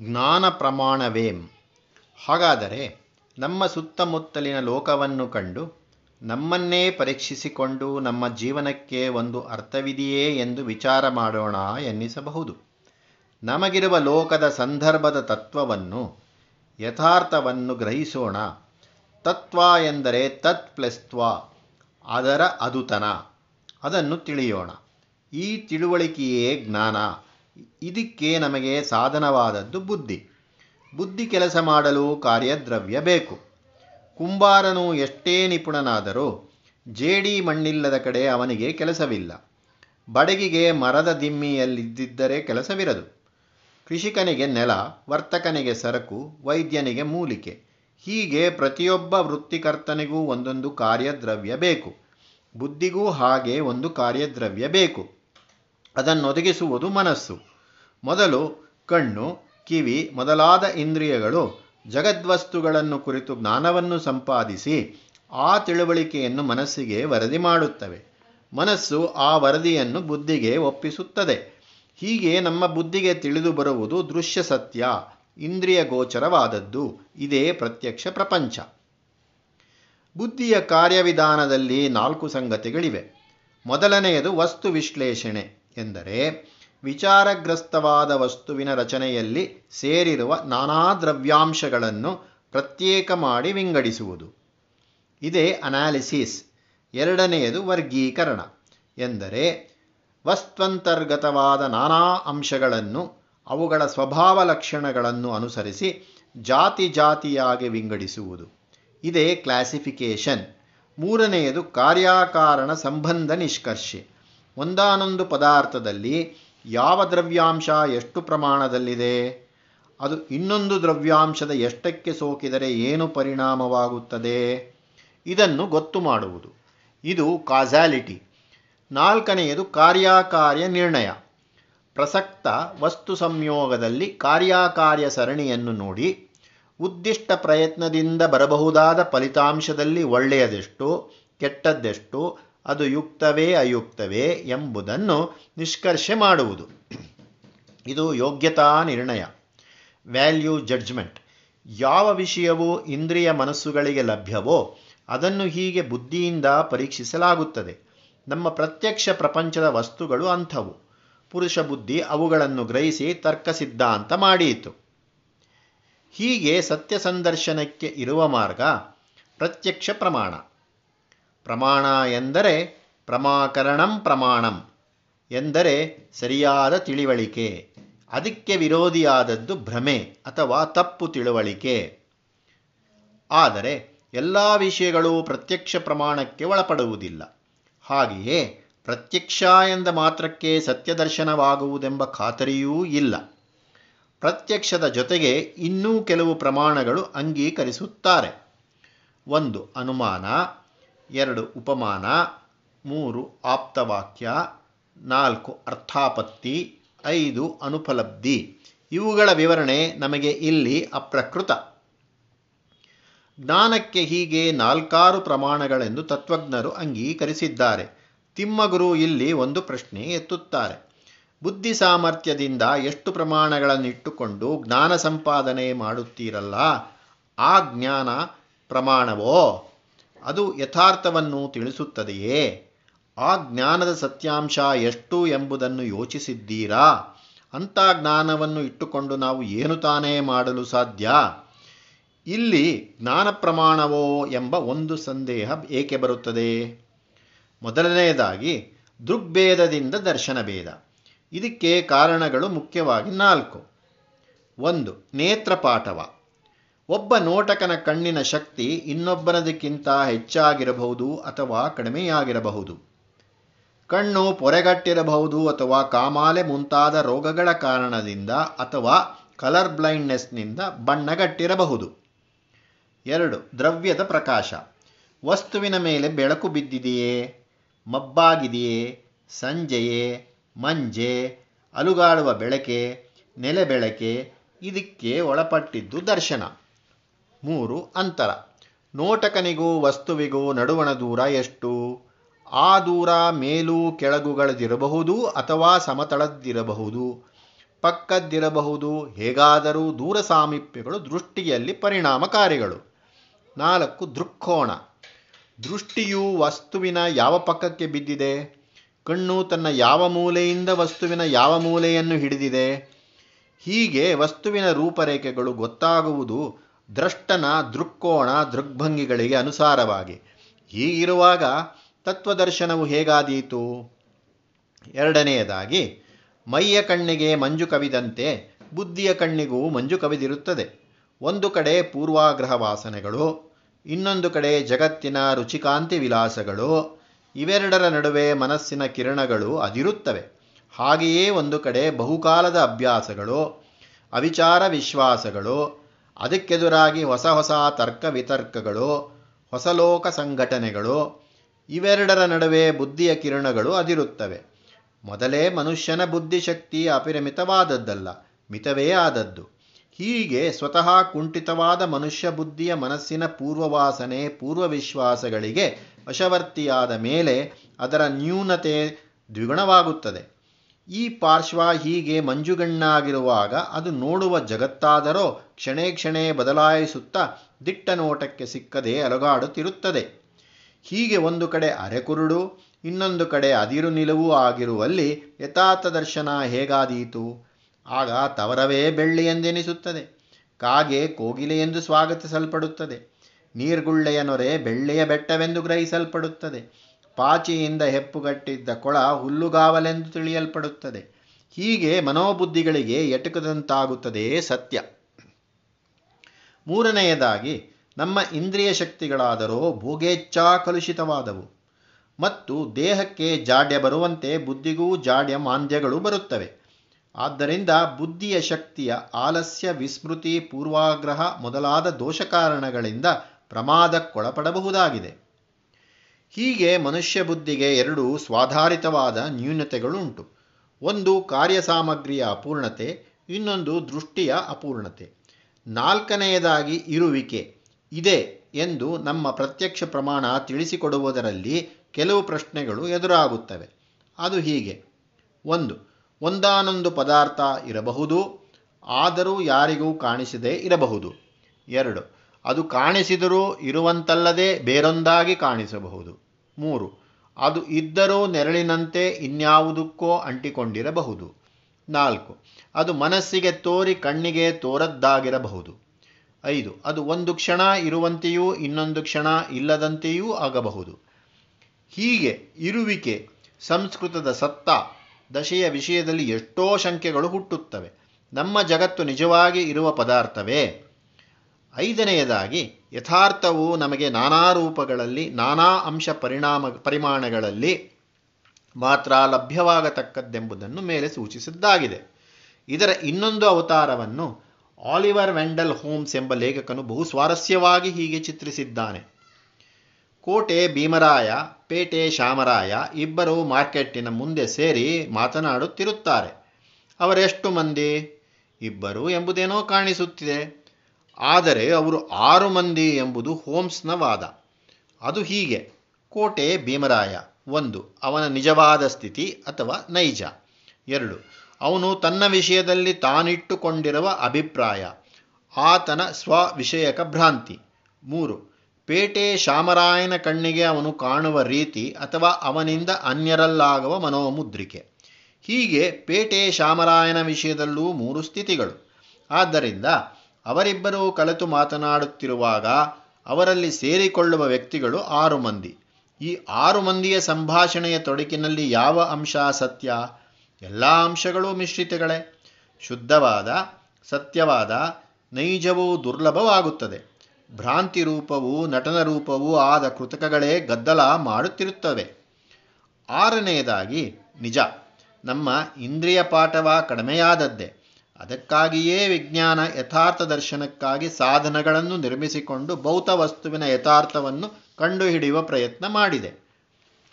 ಜ್ಞಾನ ಪ್ರಮಾಣವೇಂ. ಹಾಗಾದರೆ ನಮ್ಮ ಸುತ್ತಮುತ್ತಲಿನ ಲೋಕವನ್ನು ಕಂಡು ನಮ್ಮನ್ನೇ ಪರೀಕ್ಷಿಸಿಕೊಂಡು ನಮ್ಮ ಜೀವನಕ್ಕೆ ಒಂದು ಅರ್ಥವಿದೆಯೇ ಎಂದು ವಿಚಾರ ಮಾಡೋಣ ಎನ್ನಿಸಬಹುದು. ನಮಗಿರುವ ಲೋಕದ ಸಂದರ್ಭದ ತತ್ವವನ್ನು, ಯಥಾರ್ಥವನ್ನು ಗ್ರಹಿಸೋಣ. ತತ್ವ ಎಂದರೆ ತತ್ ಪ್ಲಸ್ ತ್ವ, ಅದರ ಅದುತನ. ಅದನ್ನು ತಿಳಿಯೋಣ. ಈ ತಿಳುವಳಿಕೆಯೇ ಜ್ಞಾನ. ಇದಕ್ಕೆ ನಮಗೆ ಸಾಧನವಾದದ್ದು ಬುದ್ಧಿ. ಬುದ್ಧಿ ಕೆಲಸ ಮಾಡಲು ಕಾರ್ಯದ್ರವ್ಯ ಬೇಕು. ಕುಂಬಾರನು ಎಷ್ಟೇ ನಿಪುಣನಾದರೂ ಜೇಡಿ ಮಣ್ಣಿಲ್ಲದ ಕಡೆ ಅವನಿಗೆ ಕೆಲಸವಿಲ್ಲ. ಬಡಗಿಗೆ ಮರದ ದಿಮ್ಮಿಯಲ್ಲಿದ್ದರೆ ಕೆಲಸವಿರದು. ಕೃಷಿಕನಿಗೆ ನೆಲ, ವರ್ತಕನಿಗೆ ಸರಕು, ವೈದ್ಯನಿಗೆ ಮೂಲಿಕೆ. ಹೀಗೆ ಪ್ರತಿಯೊಬ್ಬ ವೃತ್ತಿಕರ್ತನಿಗೂ ಒಂದೊಂದು ಕಾರ್ಯದ್ರವ್ಯ ಬೇಕು. ಬುದ್ಧಿಗೂ ಹಾಗೆ ಒಂದು ಕಾರ್ಯದ್ರವ್ಯ ಬೇಕು. ಅದನ್ನೊದಗಿಸುವುದು ಮನಸ್ಸು. ಮೊದಲು ಕಣ್ಣು, ಕಿವಿ ಮೊದಲಾದ ಇಂದ್ರಿಯಗಳು, ಜಗದ್ವಸ್ತುಗಳನ್ನು ಕುರಿತು ಜ್ಞಾನವನ್ನು ಸಂಪಾದಿಸಿ ಆ ತಿಳುವಳಿಕೆಯನ್ನು ಮನಸ್ಸಿಗೆ ವರದಿ ಮಾಡುತ್ತವೆ. ಮನಸ್ಸು ಆ ವರದಿಯನ್ನು ಬುದ್ಧಿಗೆ ಒಪ್ಪಿಸುತ್ತದೆ. ಹೀಗೆ ನಮ್ಮ ಬುದ್ಧಿಗೆ ತಿಳಿದು ಬರುವುದು ದೃಶ್ಯ ಸತ್ಯ, ಇಂದ್ರಿಯ ಗೋಚರವಾದದ್ದು. ಇದೇ ಪ್ರತ್ಯಕ್ಷ ಪ್ರಪಂಚ. ಬುದ್ಧಿಯ ಕಾರ್ಯವಿಧಾನದಲ್ಲಿ ನಾಲ್ಕು ಸಂಗತಿಗಳಿವೆ. ಮೊದಲನೆಯದು ವಸ್ತು ವಿಶ್ಲೇಷಣೆ. ಎಂದರೆ ವಿಚಾರಗ್ರಸ್ತವಾದ ವಸ್ತುವಿನ ರಚನೆಯಲ್ಲಿ ಸೇರಿರುವ ನಾನಾ ದ್ರವ್ಯಾಂಶಗಳನ್ನು ಪ್ರತ್ಯೇಕ ಮಾಡಿ ವಿಂಗಡಿಸುವುದು. ಇದೇ ಅನಾಲಿಸಿಸ್, ಎರಡನೆಯದು ವರ್ಗೀಕರಣ. ಎಂದರೆ ವಸ್ತಂತರ್ಗತವಾದ ನಾನಾ ಅಂಶಗಳನ್ನು, ಅವುಗಳ ಸ್ವಭಾವ ಲಕ್ಷಣಗಳನ್ನು ಅನುಸರಿಸಿ ಜಾತಿ ಜಾತಿಯಾಗಿ ವಿಂಗಡಿಸುವುದು. ಇದೇ ಕ್ಲಾಸಿಫಿಕೇಶನ್ ಮೂರನೆಯದು ಕಾರ್ಯಾಕಾರಣ ಸಂಬಂಧ ನಿಷ್ಕರ್ಷೆ. ಒಂದಾನೊಂದು ಪದಾರ್ಥದಲ್ಲಿ ಯಾವ ದ್ರವ್ಯಾಂಶ ಎಷ್ಟು ಪ್ರಮಾಣದಲ್ಲಿದೆ? ಅದು ಇನ್ನೊಂದು ದ್ರವ್ಯಾಂಶದ ಎಷ್ಟಕ್ಕೆ ಸೋಕಿದರೆ ಏನು ಪರಿಣಾಮವಾಗುತ್ತದೆ? ಇದನ್ನು ಗೊತ್ತು ಮಾಡುವುದು. ಇದು ಕಾಸಾಲಿಟಿ. ನಾಲ್ಕನೆಯದು ಕಾರ್ಯಕಾರ್ಯ ನಿರ್ಣಯ. ಪ್ರಸಕ್ತ ವಸ್ತು ಸಂಯೋಗದಲ್ಲಿ ಕಾರ್ಯಕಾರ್ಯ ಸರಣಿಯನ್ನು ನೋಡಿ. ಉದ್ದಿಷ್ಟ ಪ್ರಯತ್ನದಿಂದ ಬರಬಹುದಾದ ಫಲಿತಾಂಶದಲ್ಲಿ ಒಳ್ಳೆಯದೆಷ್ಟು, ಕೆಟ್ಟದ್ದೆಷ್ಟು ಅದು ಯುಕ್ತವೇ ಅಯುಕ್ತವೇ ಎಂಬುದನ್ನು ನಿಷ್ಕರ್ಷೆ ಮಾಡುವುದು. ಇದು ಯೋಗ್ಯತಾ ನಿರ್ಣಯ. Value judgement. ಯಾವ ವಿಷಯವು ಇಂದ್ರಿಯ ಮನಸ್ಸುಗಳಿಗೆ ಲಭ್ಯವೋ ಅದನ್ನು ಹೀಗೆ ಬುದ್ಧಿಯಿಂದ ಪರೀಕ್ಷಿಸಲಾಗುತ್ತದೆ. ನಮ್ಮ ಪ್ರತ್ಯಕ್ಷ ಪ್ರಪಂಚದ ವಸ್ತುಗಳು ಅಂಥವು. ಪುರುಷ ಬುದ್ಧಿ ಅವುಗಳನ್ನು ಗ್ರಹಿಸಿ ತರ್ಕ ಸಿದ್ಧಾಂತ ಮಾಡಿಯಿತು. ಹೀಗೆ ಸತ್ಯ ಸಂದರ್ಶನಕ್ಕೆ ಇರುವ ಮಾರ್ಗ ಪ್ರತ್ಯಕ್ಷ ಪ್ರಮಾಣ. ಪ್ರಮಾಣ ಎಂದರೆ ಪ್ರಮಾಕರಣಂ ಪ್ರಮಾಣಂ ಎಂದರೆ ಸರಿಯಾದ ತಿಳಿವಳಿಕೆ. ಅದಕ್ಕೆ ವಿರೋಧಿಯಾದದ್ದು ಭ್ರಮೆ ಅಥವಾ ತಪ್ಪು ತಿಳುವಳಿಕೆ. ಆದರೆ ಎಲ್ಲ ವಿಷಯಗಳು ಪ್ರತ್ಯಕ್ಷ ಪ್ರಮಾಣಕ್ಕೆ ಒಳಪಡುವುದಿಲ್ಲ. ಹಾಗೆಯೇ ಪ್ರತ್ಯಕ್ಷ ಎಂದ ಮಾತ್ರಕ್ಕೆ ಸತ್ಯದರ್ಶನವಾಗುವುದೆಂಬ ಖಾತರಿಯೂ ಇಲ್ಲ. ಪ್ರತ್ಯಕ್ಷದ ಜೊತೆಗೆ ಇನ್ನೂ ಕೆಲವು ಪ್ರಮಾಣಗಳು ಅಂಗೀಕರಿಸುತ್ತಾರೆ. ಒಂದು ಅನುಮಾನ ಎರಡು, ಉಪಮಾನ. ಮೂರು, ಆಪ್ತವಾಕ್ಯ. ನಾಲ್ಕು, ಅರ್ಥಾಪತ್ತಿ. ಐದು, ಅನುಪಲಬ್ಧಿ. ಇವುಗಳ ವಿವರಣೆ ನಮಗೆ ಇಲ್ಲಿ ಅಪ್ರಕೃತ. ಜ್ಞಾನಕ್ಕೆ ಹೀಗೆ ನಾಲ್ಕಾರು ಪ್ರಮಾಣಗಳೆಂದು ತತ್ವಜ್ಞರು ಅಂಗೀಕರಿಸಿದ್ದಾರೆ. ತಿಮ್ಮಗುರು ಇಲ್ಲಿ ಒಂದು ಪ್ರಶ್ನೆ ಎತ್ತುತ್ತಾರೆ. ಬುದ್ಧಿ ಸಾಮರ್ಥ್ಯದಿಂದ ಎಷ್ಟು ಪ್ರಮಾಣಗಳನ್ನಿಟ್ಟುಕೊಂಡು ಜ್ಞಾನ ಸಂಪಾದನೆ ಮಾಡುತ್ತೀರಲ್ಲ, ಆ ಜ್ಞಾನ ಪ್ರಮಾಣವೋ? ಅದು ಯಥಾರ್ಥವನ್ನು ತಿಳಿಸುತ್ತದೆಯೇ? ಆ ಜ್ಞಾನದ ಸತ್ಯಾಂಶ ಎಷ್ಟು ಎಂಬುದನ್ನು ಯೋಚಿಸಿದ್ದೀರಾ? ಅಂಥ ಜ್ಞಾನವನ್ನು ಇಟ್ಟುಕೊಂಡು ನಾವು ಏನು ತಾನೇ ಮಾಡಲು ಸಾಧ್ಯ? ಇಲ್ಲಿ ಜ್ಞಾನ ಪ್ರಮಾಣವೋ ಎಂಬ ಒಂದು ಸಂದೇಹ ಏಕೆ ಬರುತ್ತದೆ? ಮೊದಲನೆಯದಾಗಿ, ದೃಗ್ಭೇದದಿಂದ ದರ್ಶನ ಭೇದ. ಇದಕ್ಕೆ ಕಾರಣಗಳು ಮುಖ್ಯವಾಗಿ ನಾಲ್ಕು. ಒಂದು, ನೇತ್ರಪಾಠವ. ಒಬ್ಬ ನೋಟಕನ ಕಣ್ಣಿನ ಶಕ್ತಿ ಇನ್ನೊಬ್ಬನದಕ್ಕಿಂತ ಹೆಚ್ಚಾಗಿರಬಹುದು ಅಥವಾ ಕಡಿಮೆಯಾಗಿರಬಹುದು. ಕಣ್ಣು ಪೊರೆಗಟ್ಟಿರಬಹುದು ಅಥವಾ ಕಾಮಾಲೆ ಮುಂತಾದ ರೋಗಗಳ ಕಾರಣದಿಂದ ಅಥವಾ ಕಲರ್ ಬ್ಲೈಂಡ್ನೆಸ್ನಿಂದ ಬಣ್ಣಗಟ್ಟಿರಬಹುದು. ಎರಡು, ದ್ರವ್ಯದ ಪ್ರಕಾಶ. ವಸ್ತುವಿನ ಮೇಲೆ ಬೆಳಕು ಬಿದ್ದಿದೆಯೇ? ಮಬ್ಬಾಗಿದೆಯೇ? ಸಂಜೆಯೇ? ಮಂಜೆ? ಅಲುಗಾಡುವ ಬೆಳಕೆ? ನೆಲೆ ಬೆಳಕೆ? ಇದಕ್ಕೆ ಒಳಪಟ್ಟಿದ್ದು ದರ್ಶನ. ಮೂರು ಅಂತರ. ನೋಟಕನಿಗೂ ವಸ್ತುವಿಗೂ ನಡುವಣ ದೂರ ಎಷ್ಟು? ಆ ದೂರ ಮೇಲೂ ಕೆಳಗುಗಳದಿರಬಹುದು ಅಥವಾ ಸಮತಳದ್ದಿರಬಹುದು? ಪಕ್ಕದ್ದಿರಬಹುದು, ಹೇಗಾದರೂ ದೂರ ಸಾಮೀಪ್ಯಗಳು ದೃಷ್ಟಿಯಲ್ಲಿ ಪರಿಣಾಮಕಾರಿಗಳು. ನಾಲ್ಕು, ದೃಕ್ಕೋಣ. ದೃಷ್ಟಿಯು ವಸ್ತುವಿನ ಯಾವ ಪಕ್ಕಕ್ಕೆ ಬಿದ್ದಿದೆ? ಕಣ್ಣು ತನ್ನ ಯಾವ ಮೂಲೆಯಿಂದ ವಸ್ತುವಿನ ಯಾವ ಮೂಲೆಯನ್ನು ಹಿಡಿದಿದೆ? ಹೀಗೆ ವಸ್ತುವಿನ ರೂಪರೇಖೆಗಳು ಗೊತ್ತಾಗುವುದು ದ್ರಷ್ಟನ, ದೃಕ್ಕೋಣ, ದೃಗ್ಭಂಗಿಗಳಿಗೆ ಅನುಸಾರವಾಗಿ. ಹೀಗಿರುವಾಗ ತತ್ವದರ್ಶನವು ಹೇಗಾದೀತು? ಎರಡನೆಯದಾಗಿ, ಮೈಯ ಕಣ್ಣಿಗೆ ಮಂಜು ಕವಿದಂತೆ ಬುದ್ಧಿಯ ಕಣ್ಣಿಗೂ ಮಂಜು ಕವಿದಿರುತ್ತದೆ. ಒಂದು ಕಡೆ ಪೂರ್ವಾಗ್ರಹ ವಾಸನೆಗಳು, ಇನ್ನೊಂದು ಕಡೆ ಜಗತ್ತಿನ ರುಚಿಕಾಂತಿ ವಿಲಾಸಗಳು, ಇವೆರಡರ ನಡುವೆ ಮನಸ್ಸಿನ ಕಿರಣಗಳು ಅದಿರುತ್ತವೆ. ಹಾಗೆಯೇ ಒಂದು ಕಡೆ ಬಹುಕಾಲದ ಅಭ್ಯಾಸಗಳು, ಅವಿಚಾರ ವಿಶ್ವಾಸಗಳು ಅದಕ್ಕೆದುರಾಗಿ ಹೊಸ ಹೊಸ ತರ್ಕ ವಿತರ್ಕಗಳು, ಹೊಸ ಲೋಕ ಸಂಘಟನೆಗಳು, ಇವೆರಡರ ನಡುವೆ ಬುದ್ಧಿಯ ಕಿರಣಗಳು ಅದಿರುತ್ತವೆ. ಮೊದಲೇ ಮನುಷ್ಯನ ಬುದ್ಧಿಶಕ್ತಿ ಅಪರಿಮಿತವಾದದ್ದಲ್ಲ, ಮಿತವೇ ಆದದ್ದು. ಹೀಗೆ ಸ್ವತಃ ಕುಂಠಿತವಾದ ಮನುಷ್ಯ ಬುದ್ಧಿಯ ಮನಸ್ಸಿನ ಪೂರ್ವವಾಸನೆ ಪೂರ್ವ ವಿಶ್ವಾಸಗಳಿಗೆ ವಶವರ್ತಿಯಾದ ಮೇಲೆ ಅದರ ನ್ಯೂನತೆ ದ್ವಿಗುಣವಾಗುತ್ತದೆ. ಈ ಪಾರ್ಶ್ವ ಹೀಗೆ ಮಂಜುಗಣ್ಣಾಗಿರುವಾಗ ಅದು ನೋಡುವ ಜಗತ್ತಾದರೋ ಕ್ಷಣೇ ಕ್ಷಣೇ ಬದಲಾಯಿಸುತ್ತಾ ದಿಟ್ಟ ನೋಟಕ್ಕೆ ಸಿಕ್ಕದೆ ಅಲುಗಾಡುತ್ತಿರುತ್ತದೆ. ಹೀಗೆ ಒಂದು ಕಡೆ ಅರೆಕುರುಡು, ಇನ್ನೊಂದು ಕಡೆ ಅದಿರು ನಿಲುವು ಆಗಿರುವಲ್ಲಿ ಯಥಾರ್ಥ ದರ್ಶನ ಹೇಗಾದೀತು? ಆಗ ತವರವೇ ಬೆಳ್ಳಿ ಎಂದೆನಿಸುತ್ತದೆ. ಕಾಗೆ ಕೋಗಿಲೆ ಎಂದು ಸ್ವಾಗತಿಸಲ್ಪಡುತ್ತದೆ. ನೀರ್ಗುಳ್ಳೆಯ ನೊರೆ ಬೆಳ್ಳೆಯ ಬೆಟ್ಟವೆಂದು ಗ್ರಹಿಸಲ್ಪಡುತ್ತದೆ. ಪಾಚಿಯಿಂದ ಹೆಪ್ಪುಗಟ್ಟಿದ್ದ ಕೊಳ ಹುಲ್ಲುಗಾವಲೆಂದು ತಿಳಿಯಲ್ಪಡುತ್ತದೆ. ಹೀಗೆ ಮನೋಬುದ್ಧಿಗಳಿಗೆ ಎಟುಕದಂತಾಗುತ್ತದೆ ಸತ್ಯ. ಮೂರನೆಯದಾಗಿ, ನಮ್ಮ ಇಂದ್ರಿಯ ಶಕ್ತಿಗಳಾದರೂ ಭೋಗೇಚ್ಛಾ ಕಲುಷಿತವಾದವು. ಮತ್ತು ದೇಹಕ್ಕೆ ಜಾಡ್ಯ ಬರುವಂತೆ ಬುದ್ಧಿಗೂ ಜಾಡ್ಯ ಮಾಂದ್ಯಗಳು ಬರುತ್ತವೆ. ಆದ್ದರಿಂದ ಬುದ್ಧಿಯ ಶಕ್ತಿಯ ಆಲಸ್ಯ ವಿಸ್ಮೃತಿ ಪೂರ್ವಾಗ್ರಹ ಮೊದಲಾದ ದೋಷ ಕಾರಣಗಳಿಂದ ಪ್ರಮಾದಕ್ಕೊಳಪಡಬಹುದಾಗಿದೆ ಹೀಗೆ ಮನುಷ್ಯ ಬುದ್ಧಿಗೆ ಎರಡು ಸ್ವಾಧಾರಿತವಾದ ನ್ಯೂನತೆಗಳುಂಟು. ಒಂದು ಕಾರ್ಯ ಸಾಮಗ್ರಿಯ ಅಪೂರ್ಣತೆ, ಇನ್ನೊಂದು ದೃಷ್ಟಿಯ ಅಪೂರ್ಣತೆ. ನಾಲ್ಕನೆಯದಾಗಿ ಇರುವಿಕೆ. ಇದೆ ಎಂದು ನಮ್ಮ ಪ್ರತ್ಯಕ್ಷ ಪ್ರಮಾಣ ತಿಳಿಸಿಕೊಡುವುದರಲ್ಲಿ ಕೆಲವು ಪ್ರಶ್ನೆಗಳು ಎದುರಾಗುತ್ತವೆ. ಅದು ಹೀಗೆ. ಒಂದು, ಒಂದಾನೊಂದು ಪದಾರ್ಥ ಇರಬಹುದು, ಆದರೂ ಯಾರಿಗೂ ಕಾಣಿಸದೇ ಇರಬಹುದು. ಎರಡು ಅದು ಕಾಣಿಸಿದರೂ ಇರುವಂತಲ್ಲದೆ ಬೇರೊಂದಾಗಿ ಕಾಣಿಸಬಹುದು. ಮೂರು, ಅದು ಇದ್ದರೂ ನೆರಳಿನಂತೆ ಇನ್ಯಾವುದಕ್ಕೋ ಅಂಟಿಕೊಂಡಿರಬಹುದು. ನಾಲ್ಕು, ಅದು ಮನಸ್ಸಿಗೆ ತೋರಿ ಕಣ್ಣಿಗೆ ತೋರದ್ದಾಗಿರಬಹುದು. ಐದು, ಅದು ಒಂದು ಕ್ಷಣ ಇರುವಂತೆಯೂ ಇನ್ನೊಂದು ಕ್ಷಣ ಇಲ್ಲದಂತೆಯೂ ಆಗಬಹುದು. ಹೀಗೆ ಇರುವಿಕೆ, ಸಂಸ್ಕೃತದ ಸತ್ತ, ದಶೆಯ ವಿಷಯದಲ್ಲಿ ಎಷ್ಟೋ ಶಂಕೆಗಳು ಹುಟ್ಟುತ್ತವೆ. ನಮ್ಮ ಜಗತ್ತು ನಿಜವಾಗಿ ಇರುವ ಪದಾರ್ಥವೇ. ಐದನೆಯದಾಗಿ, ಯಥಾರ್ಥವು ನಮಗೆ ನಾನಾ ರೂಪಗಳಲ್ಲಿ, ನಾನಾ ಅಂಶ ಪರಿಣಾಮ, ಪರಿಮಾಣಗಳಲ್ಲಿ ಮಾತ್ರ ಲಭ್ಯವಾಗತಕ್ಕದ್ದೆಂಬುದನ್ನು ಮೇಲೆ ಸೂಚಿಸಿದ್ದಾಗಿದೆ. ಇದರ ಇನ್ನೊಂದು ಅವತಾರವನ್ನು ಆಲಿವರ್ ವೆಂಡಲ್ ಹೋಮ್ಸ್ ಎಂಬ ಲೇಖಕನು ಬಹು ಸ್ವಾರಸ್ಯವಾಗಿ ಹೀಗೆ ಚಿತ್ರಿಸಿದ್ದಾನೆ. ಕೋಟೆ ಭೀಮರಾಯ, ಪೇಟೆ ಶಾಮರಾಯ ಇಬ್ಬರು ಮಾರ್ಕೆಟ್ಟಿನ ಮುಂದೆ ಸೇರಿ ಮಾತನಾಡುತ್ತಿರುತ್ತಾರೆ. ಅವರೆಷ್ಟು ಮಂದಿ? ಇಬ್ಬರು ಎಂಬುದೇನೋ ಕಾಣಿಸುತ್ತಿದೆ. ಆದರೆ ಅವರು ಆರು ಮಂದಿ ಎಂಬುದು ಹೋಮ್ಸ್ನ ವಾದ. ಅದು ಹೀಗೆ. ಕೋಟೆ ಭೀಮರಾಯ. ಒಂದು, ಅವನ ನಿಜವಾದ ಸ್ಥಿತಿ ಅಥವಾ ನೈಜ. ಎರಡು, ಅವನು ತನ್ನ ವಿಷಯದಲ್ಲಿ ತಾನಿಟ್ಟುಕೊಂಡಿರುವ ಅಭಿಪ್ರಾಯ. ಆತನ ಸ್ವ ವಿಷಯಕ ಭ್ರಾಂತಿ. ಮೂರು, ಪೇಟೆ ಶಾಮರಾಯನ ಕಣ್ಣಿಗೆ ಅವನು ಕಾಣುವ ರೀತಿ ಅಥವಾ ಅವನಿಂದ ಅನ್ಯರಲ್ಲಾಗುವ ಮನೋಮುದ್ರಿಕೆ. ಹೀಗೆ ಪೇಟೆ ಶಾಮರಾಯನ ವಿಷಯದಲ್ಲೂ ಮೂರು ಸ್ಥಿತಿಗಳು. ಆದ್ದರಿಂದ ಅವರಿಬ್ಬರೂ ಕಲೆತು ಮಾತನಾಡುತ್ತಿರುವಾಗ ಅವರಲ್ಲಿ ಸೇರಿಕೊಳ್ಳುವ ವ್ಯಕ್ತಿಗಳು ಆರು ಮಂದಿ. ಈ ಆರು ಮಂದಿಯ ಸಂಭಾಷಣೆಯ ತೊಡಕಿನಲ್ಲಿ ಯಾವ ಅಂಶ ಸತ್ಯ? ಎಲ್ಲ ಅಂಶಗಳೂ ಮಿಶ್ರಿತಗಳೇ. ಶುದ್ಧವಾದ, ಸತ್ಯವಾದ, ನೈಜವೂ ದುರ್ಲಭವಾಗುತ್ತದೆ. ಭ್ರಾಂತಿ ರೂಪವೂ, ನಟನ ರೂಪವೂ ಆದ ಕೃತಕಗಳೇ ಗದ್ದಲ ಮಾಡುತ್ತಿರುತ್ತವೆ. ಆರನೆಯದಾಗಿ ನಿಜ. ನಮ್ಮ ಇಂದ್ರಿಯ ಪಾಠವ ಕಡಿಮೆಯಾದದ್ದೇ. ಅದಕ್ಕಾಗಿಯೇ ವಿಜ್ಞಾನ ಯಥಾರ್ಥ ದರ್ಶನಕ್ಕಾಗಿ ಸಾಧನಗಳನ್ನು ನಿರ್ಮಿಸಿಕೊಂಡು ಭೌತ ವಸ್ತುವಿನ ಯಥಾರ್ಥವನ್ನು ಕಂಡುಹಿಡಿಯುವ ಪ್ರಯತ್ನ ಮಾಡಿದೆ.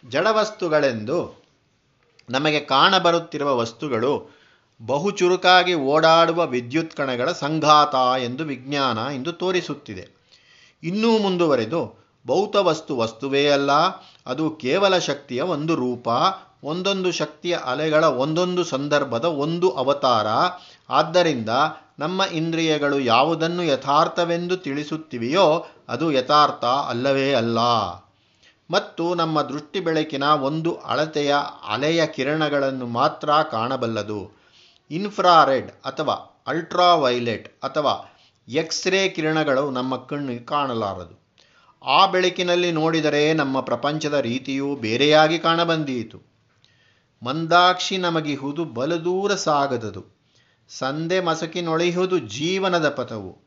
ಜಡವಸ್ತುಗಳೆಂದು ನಮಗೆ ಕಾಣಬರುತ್ತಿರುವ ವಸ್ತುಗಳು ಬಹು ಚುರುಕಾಗಿ ಓಡಾಡುವ ವಿದ್ಯುತ್ ಕಣಗಳ ಸಂಘಾತ ಎಂದು ವಿಜ್ಞಾನ ಇಂದು ತೋರಿಸುತ್ತಿದೆ. ಇನ್ನೂ ಮುಂದುವರೆದು ಭೌತ ವಸ್ತು ವಸ್ತುವೇ ಅಲ್ಲ, ಅದು ಕೇವಲ ಶಕ್ತಿಯ ಒಂದು ರೂಪ, ಒಂದೊಂದು ಶಕ್ತಿಯ ಅಲೆಗಳ ಒಂದೊಂದು ಸಂದರ್ಭದ ಒಂದು ಅವತಾರ ಆದ್ದರಿಂದ ನಮ್ಮ ಇಂದ್ರಿಯಗಳು ಯಾವುದನ್ನು ಯಥಾರ್ಥವೆಂದು ತಿಳಿಸುತ್ತಿವೆಯೋ ಅದು ಯಥಾರ್ಥ ಅಲ್ಲವೇ ಅಲ್ಲ. ಮತ್ತು ನಮ್ಮ ದೃಷ್ಟಿ ಬೆಳಕಿನ ಒಂದು ಅಳತೆಯ ಅಲೆಯ ಕಿರಣಗಳನ್ನು ಮಾತ್ರ ಕಾಣಬಲ್ಲದು. ಇನ್ಫ್ರಾರೆಡ್ ಅಥವಾ ಅಲ್ಟ್ರಾವೈಲೆಟ್ ಅಥವಾ ಎಕ್ಸ್ರೇ ಕಿರಣಗಳು ನಮ್ಮ ಕಣ್ಣಿಗೆ ಕಾಣಲಾರದು. ಆ ಬೆಳಕಿನಲ್ಲಿ ನೋಡಿದರೆ ನಮ್ಮ ಪ್ರಪಂಚದ ರೀತಿಯು ಬೇರೆಯಾಗಿ ಕಾಣಬಂದೀತು. ಮಂದಾಕ್ಷಿ ನಮಗಿಹುದು ಬಲದೂರ ಸಾಗದದು. ಸಂದೆ ಮಸಕಿನೊಳೆಯುವುದು ಜೀವನದ ಪಥವು.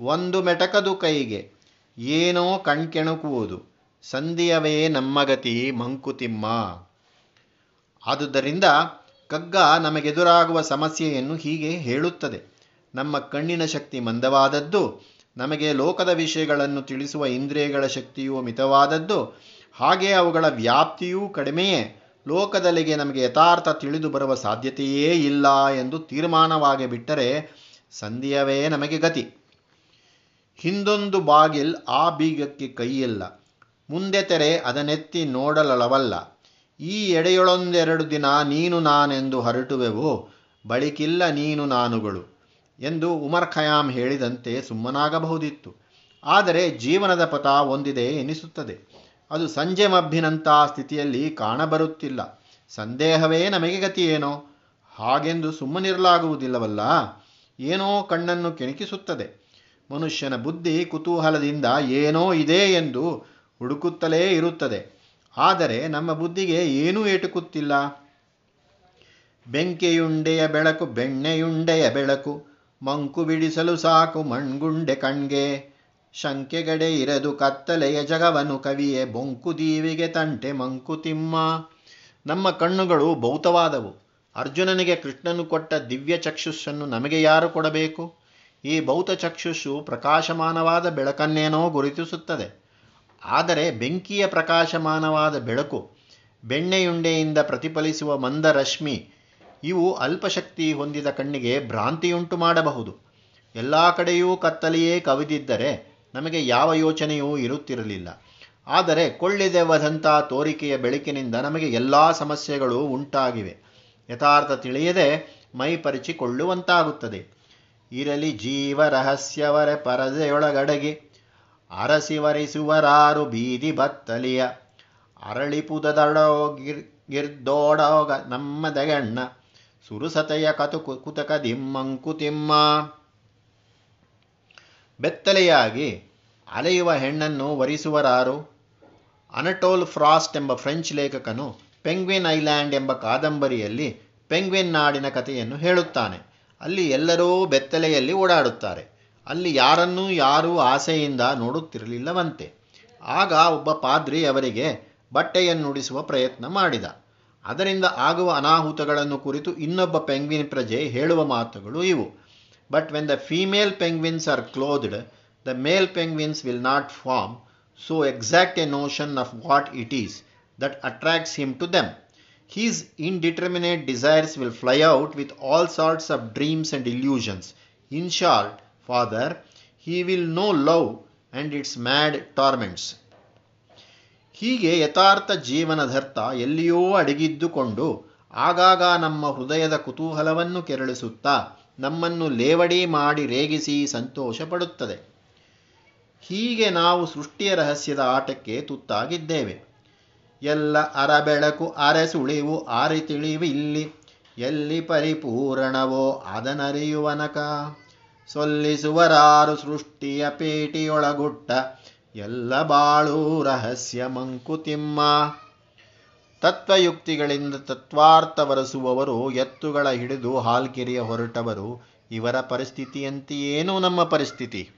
ಒಂದು ಮೆಟಕದು ಕೈಗೆ ಏನೋ ಕಣ್ಕೆಣುಕುವುದು. ಸಂಧಿಯವೇ ನಮ್ಮ ಗತಿ ಮಂಕುತಿಮ್ಮ. ಆದುದರಿಂದ ಕಗ್ಗ ನಮಗೆದುರಾಗುವ ಸಮಸ್ಯೆಯನ್ನು ಹೀಗೆ ಹೇಳುತ್ತದೆ. ನಮ್ಮ ಕಣ್ಣಿನ ಶಕ್ತಿ ಮಂದವಾದದ್ದು, ನಮಗೆ ಲೋಕದ ವಿಷಯಗಳನ್ನು ತಿಳಿಸುವ ಇಂದ್ರಿಯಗಳ ಶಕ್ತಿಯು ಮಿತವಾದದ್ದು, ಹಾಗೆ ಅವುಗಳ ವ್ಯಾಪ್ತಿಯೂ ಕಡಿಮೆಯೇ ಲೋಕದಲ್ಲಿಗೆ ನಮಗೆ ಯಥಾರ್ಥ ತಿಳಿದು ಬರುವ ಸಾಧ್ಯತೆಯೇ ಇಲ್ಲ ಎಂದು ತೀರ್ಮಾನವಾಗಿ ಬಿಟ್ಟರೆ ಸಂಧಿಯವೇ ನಮಗೆ ಗತಿ. ಹಿಂದೊಂದು ಬಾಗಿಲ್ ಆ ಬೀಗಕ್ಕೆ ಕೈಯಿಲ್ಲ. ಮುಂದೆ ತೆರೆ ಅದನ್ನೆತ್ತಿ ನೋಡಲಳವಲ್ಲ. ಈ ಎಡೆಯೊಳೊಂದೆರಡು ದಿನ ನೀನು ನಾನೆಂದು ಹೊರಟುವೆವು, ಬಳಿಕಿಲ್ಲ ನೀನು ನಾನುಗಳು ಎಂದು ಉಮರ್ ಖಯಾಮ್ ಹೇಳಿದಂತೆ ಸುಮ್ಮನಾಗಬಹುದಿತ್ತು. ಆದರೆ ಜೀವನದ ಪಥ ಒಂದಿದೆ ಎನಿಸುತ್ತದೆ. ಅದು ಸಂಜೆ ಮಬ್ಬಿನಂಥ ಸ್ಥಿತಿಯಲ್ಲಿ ಕಾಣಬರುತ್ತಿಲ್ಲ. ಸಂದೇಹವೇ ನಮಗೆ ಗತಿಯೇನೋ? ಹಾಗೆಂದು ಸುಮ್ಮನಿರಲಾಗುವುದಿಲ್ಲವಲ್ಲ? ಏನೋ ಕಣ್ಣನ್ನು ಕೆಣಕಿಸುತ್ತದೆ. ಮನುಷ್ಯನ ಬುದ್ಧಿ ಕುತೂಹಲದಿಂದ ಏನೋ ಇದೆ ಎಂದು ಹುಡುಕುತ್ತಲೇ ಇರುತ್ತದೆ. ಆದರೆ ನಮ್ಮ ಬುದ್ಧಿಗೆ ಏನೂ ಏಟುಕುತ್ತಿಲ್ಲ. ಬೆಂಕಿಯುಂಡೆಯ ಬೆಳಕು ಬೆಣ್ಣೆಯುಂಡೆಯ ಬೆಳಕು, ಮಂಕು ಬಿಡಿಸಲು ಸಾಕು ಮಣ್ಗುಂಡೆ ಕಣ್ಗೆ. ಶಂಕೆಗಡೆ ಇರದು ಕತ್ತಲೆಯ ಜಗವನು ಕವಿಯೇ, ಬೊಂಕು ದೀವಿಗೆ ತಂಟೆ ಮಂಕುತಿಮ್ಮ ನಮ್ಮ ಕಣ್ಣುಗಳು ಭೌತವಾದವು. ಅರ್ಜುನನಿಗೆ ಕೃಷ್ಣನು ಕೊಟ್ಟ ದಿವ್ಯ ಚಕ್ಷುಸ್ಸನ್ನು ನಮಗೆ ಯಾರು ಕೊಡಬೇಕು? ಈ ಭೌತ ಚಕ್ಷುಸ್ಸು ಪ್ರಕಾಶಮಾನವಾದ ಬೆಳಕನ್ನೇನೋ ಗುರುತಿಸುತ್ತದೆ. ಆದರೆ ಬೆಂಕಿಯ ಪ್ರಕಾಶಮಾನವಾದ ಬೆಳಕು, ಬೆಣ್ಣೆಯುಂಡೆಯಿಂದ ಪ್ರತಿಫಲಿಸುವ ಮಂದ ರಶ್ಮಿ, ಇವು ಅಲ್ಪಶಕ್ತಿ ಹೊಂದಿದ ಕಣ್ಣಿಗೆ ಭ್ರಾಂತಿಯುಂಟು ಮಾಡಬಹುದು. ಎಲ್ಲ ಕಡೆಯೂ ಕತ್ತಲೆಯೇ ಕವಿದಿದ್ದರೆ ನಮಗೆ ಯಾವ ಯೋಚನೆಯೂ ಇರುತ್ತಿರಲಿಲ್ಲ. ಆದರೆ ಕೊಳ್ಳಿದೆವದಂಥ ತೋರಿಕೆಯ ಬೆಳಕಿನಿಂದ ನಮಗೆ ಎಲ್ಲ ಸಮಸ್ಯೆಗಳು ಉಂಟಾಗಿವೆ. ಯಥಾರ್ಥ ತಿಳಿಯದೆ ಮೈ ಪರಿಚಿಕೊಳ್ಳುವಂತಾಗುತ್ತದೆ ಇರಲಿ ಜೀವ ರಹಸ್ಯವರೆ ಪರದೆಯೊಳಗಡಗೆ, ಅರಸಿವರಿಸುವರಾರು ಬೀದಿ ಬತ್ತಲಿಯ ಅರಳಿಪುದದಡೋ ಗಿರ್, ಗಿರ್ದೋಡೋಗ ನಮ್ಮ ದಗಣ್ಣ ಸುರುಸತೆಯ ಕತು ಕುತಕ ದಿಮ್ಮಂಕುತಿಮ್ಮ ಬೆತ್ತಲೆಯಾಗಿ ಅಲೆಯುವ ಹೆಣ್ಣನ್ನು ವರಿಸುವರಾರು ಅನಟೋಲ್ ಫ್ರಾಸ್ಟ್ ಎಂಬ ಫ್ರೆಂಚ್ ಲೇಖಕನು ಪೆಂಗ್ವಿನ್ ಐಲ್ಯಾಂಡ್ ಎಂಬ ಕಾದಂಬರಿಯಲ್ಲಿ ಪೆಂಗ್ವಿನ್ ನಾಡಿನ ಕಥೆಯನ್ನು ಹೇಳುತ್ತಾನೆ. ಅಲ್ಲಿ ಎಲ್ಲರೂ ಬೆತ್ತಲೆಯಲ್ಲಿ ಓಡಾಡುತ್ತಾರೆ. ಅಲ್ಲಿ ಯಾರನ್ನೂ ಯಾರೂ ಆಸೆಯಿಂದ ನೋಡುತ್ತಿರಲಿಲ್ಲವಂತೆ. ಆಗ ಒಬ್ಬ ಪಾದ್ರಿ ಅವರಿಗೆ ಬಟ್ಟೆಯನ್ನುಡಿಸುವ ಪ್ರಯತ್ನ ಮಾಡಿದ. ಅದರಿಂದ ಆಗುವ ಅನಾಹುತಗಳನ್ನು ಕುರಿತು ಇನ್ನೊಬ್ಬ ಪೆಂಗ್ವಿನ್ ಪ್ರಜೆ ಹೇಳುವ ಮಾತುಗಳು ಇವು. But when the female penguins are clothed, the male penguins will not form so exact a notion of what it is that attracts him to them. His indeterminate desires will fly out with all sorts of dreams and illusions. In short, Father, he will know love and its mad torments. ಹೀಗೆ ಯಥಾರ್ಥ ಜೀವನದರ್ಥ ಎಲ್ಲಿಯೋ ಅಡಗಿದ್ದುಕೊಂಡು ಆಗಾಗ ನಮ್ಮ ಹೃದಯದ ಕುತೂಹಲವನ್ನು ಕೆರಳಿಸುತ್ತಾ ನಮ್ಮನ್ನು ಲೇವಡಿ ಮಾಡಿ ರೇಗಿಸಿ ಸಂತೋಷ ಪಡುತ್ತದೆ ಹೀಗೆ ನಾವು ಸೃಷ್ಟಿಯ ರಹಸ್ಯದ ಆಟಕ್ಕೆ ತುತ್ತಾಗಿದ್ದೇವೆ. ಎಲ್ಲ ಅರಬೆಳಕು ತಿಳಿವು ಇಲ್ಲಿ. ಎಲ್ಲಿ ಪರಿಪೂರಣವೋ ಅದನರಿಯುವನಕ ಸೊಲ್ಲಿಸುವರಾರು ಸೃಷ್ಟಿಯ ಪೇಟಿಯೊಳಗುಟ್ಟ. ಎಲ್ಲ ಬಾಳು ರಹಸ್ಯ ಮಂಕುತಿಮ್ಮ. ತತ್ವಯುಕ್ತಿಗಳಿಂದ ತತ್ವಾರ್ಥ ಬರೆಸುವವರು ಎತ್ತುಗಳ ಹಿಡಿದು ಹಾಲ್ಕೆರೆಯ ಹೊರಟವರು ಇವರ ಪರಿಸ್ಥಿತಿಯಂತೆಯೇನೂ ನಮ್ಮ ಪರಿಸ್ಥಿತಿ.